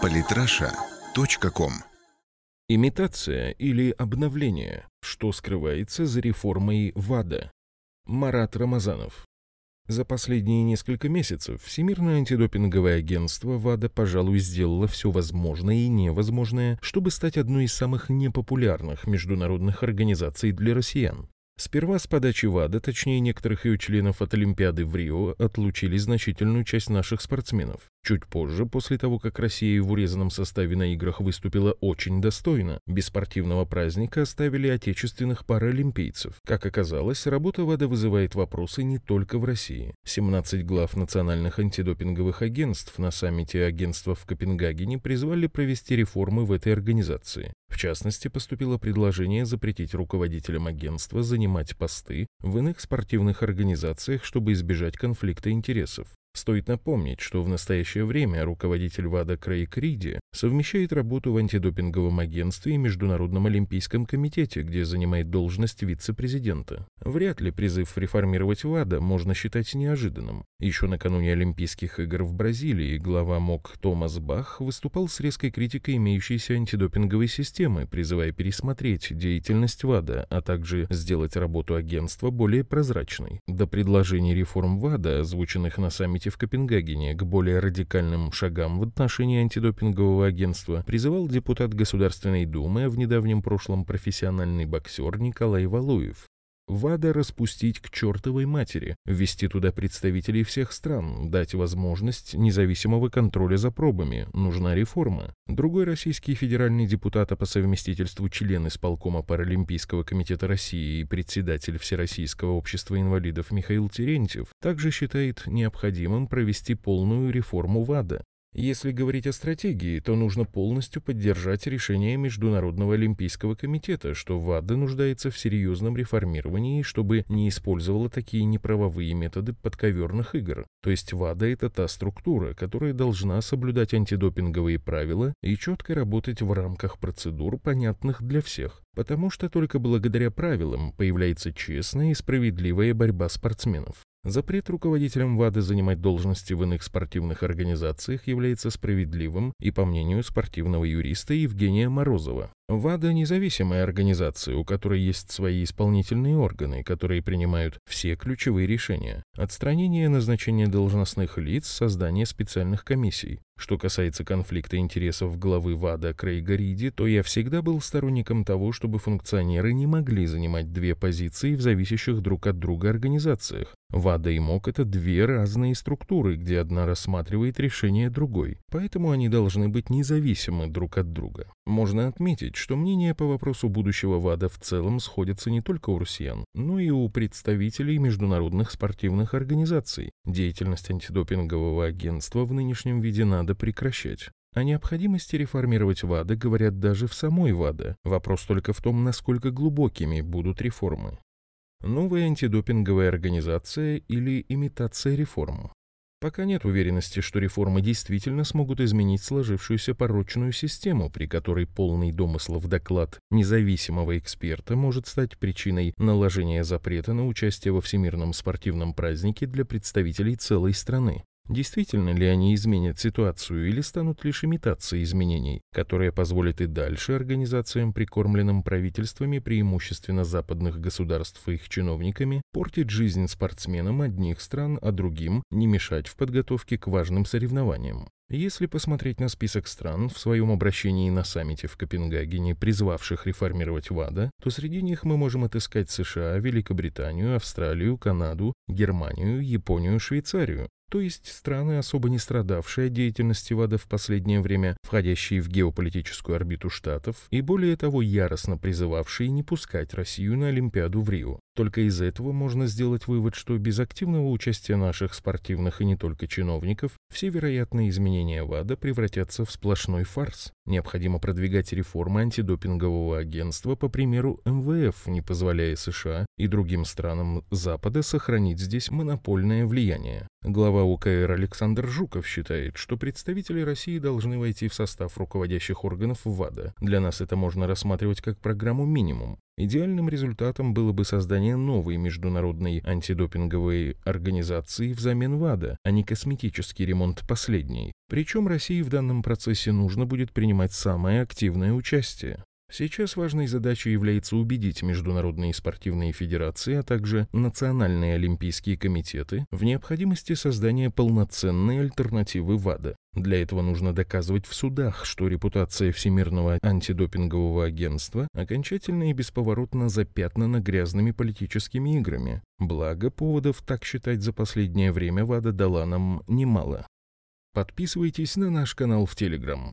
Политраша.ком Имитация или обновление. Что скрывается за реформой ВАДА? Марат Рамазанов. За последние несколько месяцев Всемирное антидопинговое агентство ВАДА, пожалуй, сделало все возможное и невозможное, чтобы стать одной из самых непопулярных международных организаций для россиян. Сперва с подачи ВАДА, точнее некоторых ее членов от Олимпиады в Рио, отлучили значительную часть наших спортсменов. Чуть позже, после того, как Россия в урезанном составе на играх выступила очень достойно, без спортивного праздника оставили отечественных паралимпийцев. Как оказалось, работа ВАДА вызывает вопросы не только в России. 17 глав национальных антидопинговых агентств на саммите агентства в Копенгагене призвали провести реформы в этой организации. В частности, поступило предложение запретить руководителям агентства занимать посты в иных спортивных организациях, чтобы избежать конфликта интересов. Стоит напомнить, что в настоящее время руководитель ВАДА Крейг Риди совмещает работу в антидопинговом агентстве и Международном олимпийском комитете, где занимает должность вице-президента. Вряд ли призыв реформировать ВАДА можно считать неожиданным. Еще накануне Олимпийских игр в Бразилии глава МОК Томас Бах выступал с резкой критикой имеющейся антидопинговой системы, призывая пересмотреть деятельность ВАДА, а также сделать работу агентства более прозрачной. До предложений реформ ВАДА, озвученных на саммите саммите в Копенгагене к более радикальным шагам в отношении антидопингового агентства призывал депутат Государственной Думы, а в недавнем прошлом профессиональный боксер Николай Валуев. ВАДА распустить к чертовой матери, ввести туда представителей всех стран, дать возможность независимого контроля за пробами. Нужна реформа. Другой российский федеральный депутат, а по совместительству член исполкома Паралимпийского комитета России и председатель Всероссийского общества инвалидов Михаил Терентьев, также считает необходимым провести полную реформу ВАДА. Если говорить о стратегии, то нужно полностью поддержать решение Международного олимпийского комитета, что ВАДА нуждается в серьезном реформировании, чтобы не использовала такие неправовые методы подковерных игр. То есть ВАДА – это та структура, которая должна соблюдать антидопинговые правила и четко работать в рамках процедур, понятных для всех. Потому что только благодаря правилам появляется честная и справедливая борьба спортсменов. Запрет руководителям ВАДы занимать должности в иных спортивных организациях является справедливым и по мнению спортивного юриста Евгения Морозова. ВАДА – независимая организация, у которой есть свои исполнительные органы, которые принимают все ключевые решения. Отстранение назначения должностных лиц, создание специальных комиссий. Что касается конфликта интересов главы ВАДА Крейга Риди, то я всегда был сторонником того, чтобы функционеры не могли занимать две позиции в зависящих друг от друга организациях. ВАДА и МОК – это две разные структуры, где одна рассматривает решение другой, поэтому они должны быть независимы друг от друга. Можно отметить, что мнения по вопросу будущего ВАДА в целом сходятся не только у россиян, но и у представителей международных спортивных организаций. Деятельность антидопингового агентства в нынешнем виде надо прекращать. О необходимости реформировать ВАДА говорят даже в самой ВАДА. Вопрос только в том, насколько глубокими будут реформы. Новая антидопинговая организация или имитация реформ. Пока нет уверенности, что реформы действительно смогут изменить сложившуюся порочную систему, при которой полный домыслов доклад независимого эксперта может стать причиной наложения запрета на участие во всемирном спортивном празднике для представителей целой страны. Действительно ли они изменят ситуацию или станут лишь имитацией изменений, которые позволят и дальше организациям, прикормленным правительствами преимущественно западных государств и их чиновниками, портить жизнь спортсменам одних стран, а другим не мешать в подготовке к важным соревнованиям? Если посмотреть на список стран в своем обращении на саммите в Копенгагене, призвавших реформировать ВАДА, то среди них мы можем отыскать США, Великобританию, Австралию, Канаду, Германию, Японию, Швейцарию то есть страны, особо не страдавшие от деятельности ВАДА в последнее время, входящие в геополитическую орбиту Штатов и более того яростно призывавшие не пускать Россию на Олимпиаду в Рио. Только из этого можно сделать вывод, что без активного участия наших спортивных и не только чиновников все вероятные изменения ВАДА превратятся в сплошной фарс. Необходимо продвигать реформы антидопингового агентства по примеру МВФ, не позволяя США и другим странам Запада сохранить здесь монопольное влияние. Глава УКР Александр Жуков считает, что представители России должны войти в состав руководящих органов ВАДА. Для нас это можно рассматривать как программу минимум. Идеальным результатом было бы создание новой международной антидопинговой организации взамен ВАДА, а не косметический ремонт последней. Причем России в данном процессе нужно будет принимать самое активное участие. Сейчас важной задачей является убедить международные спортивные федерации, а также национальные олимпийские комитеты в необходимости создания полноценной альтернативы ВАДА. Для этого нужно доказывать в судах, что репутация Всемирного антидопингового агентства окончательно и бесповоротно запятнана грязными политическими играми. Благо, поводов так считать за последнее время ВАДА дала нам немало. Подписывайтесь на наш канал в Телеграм.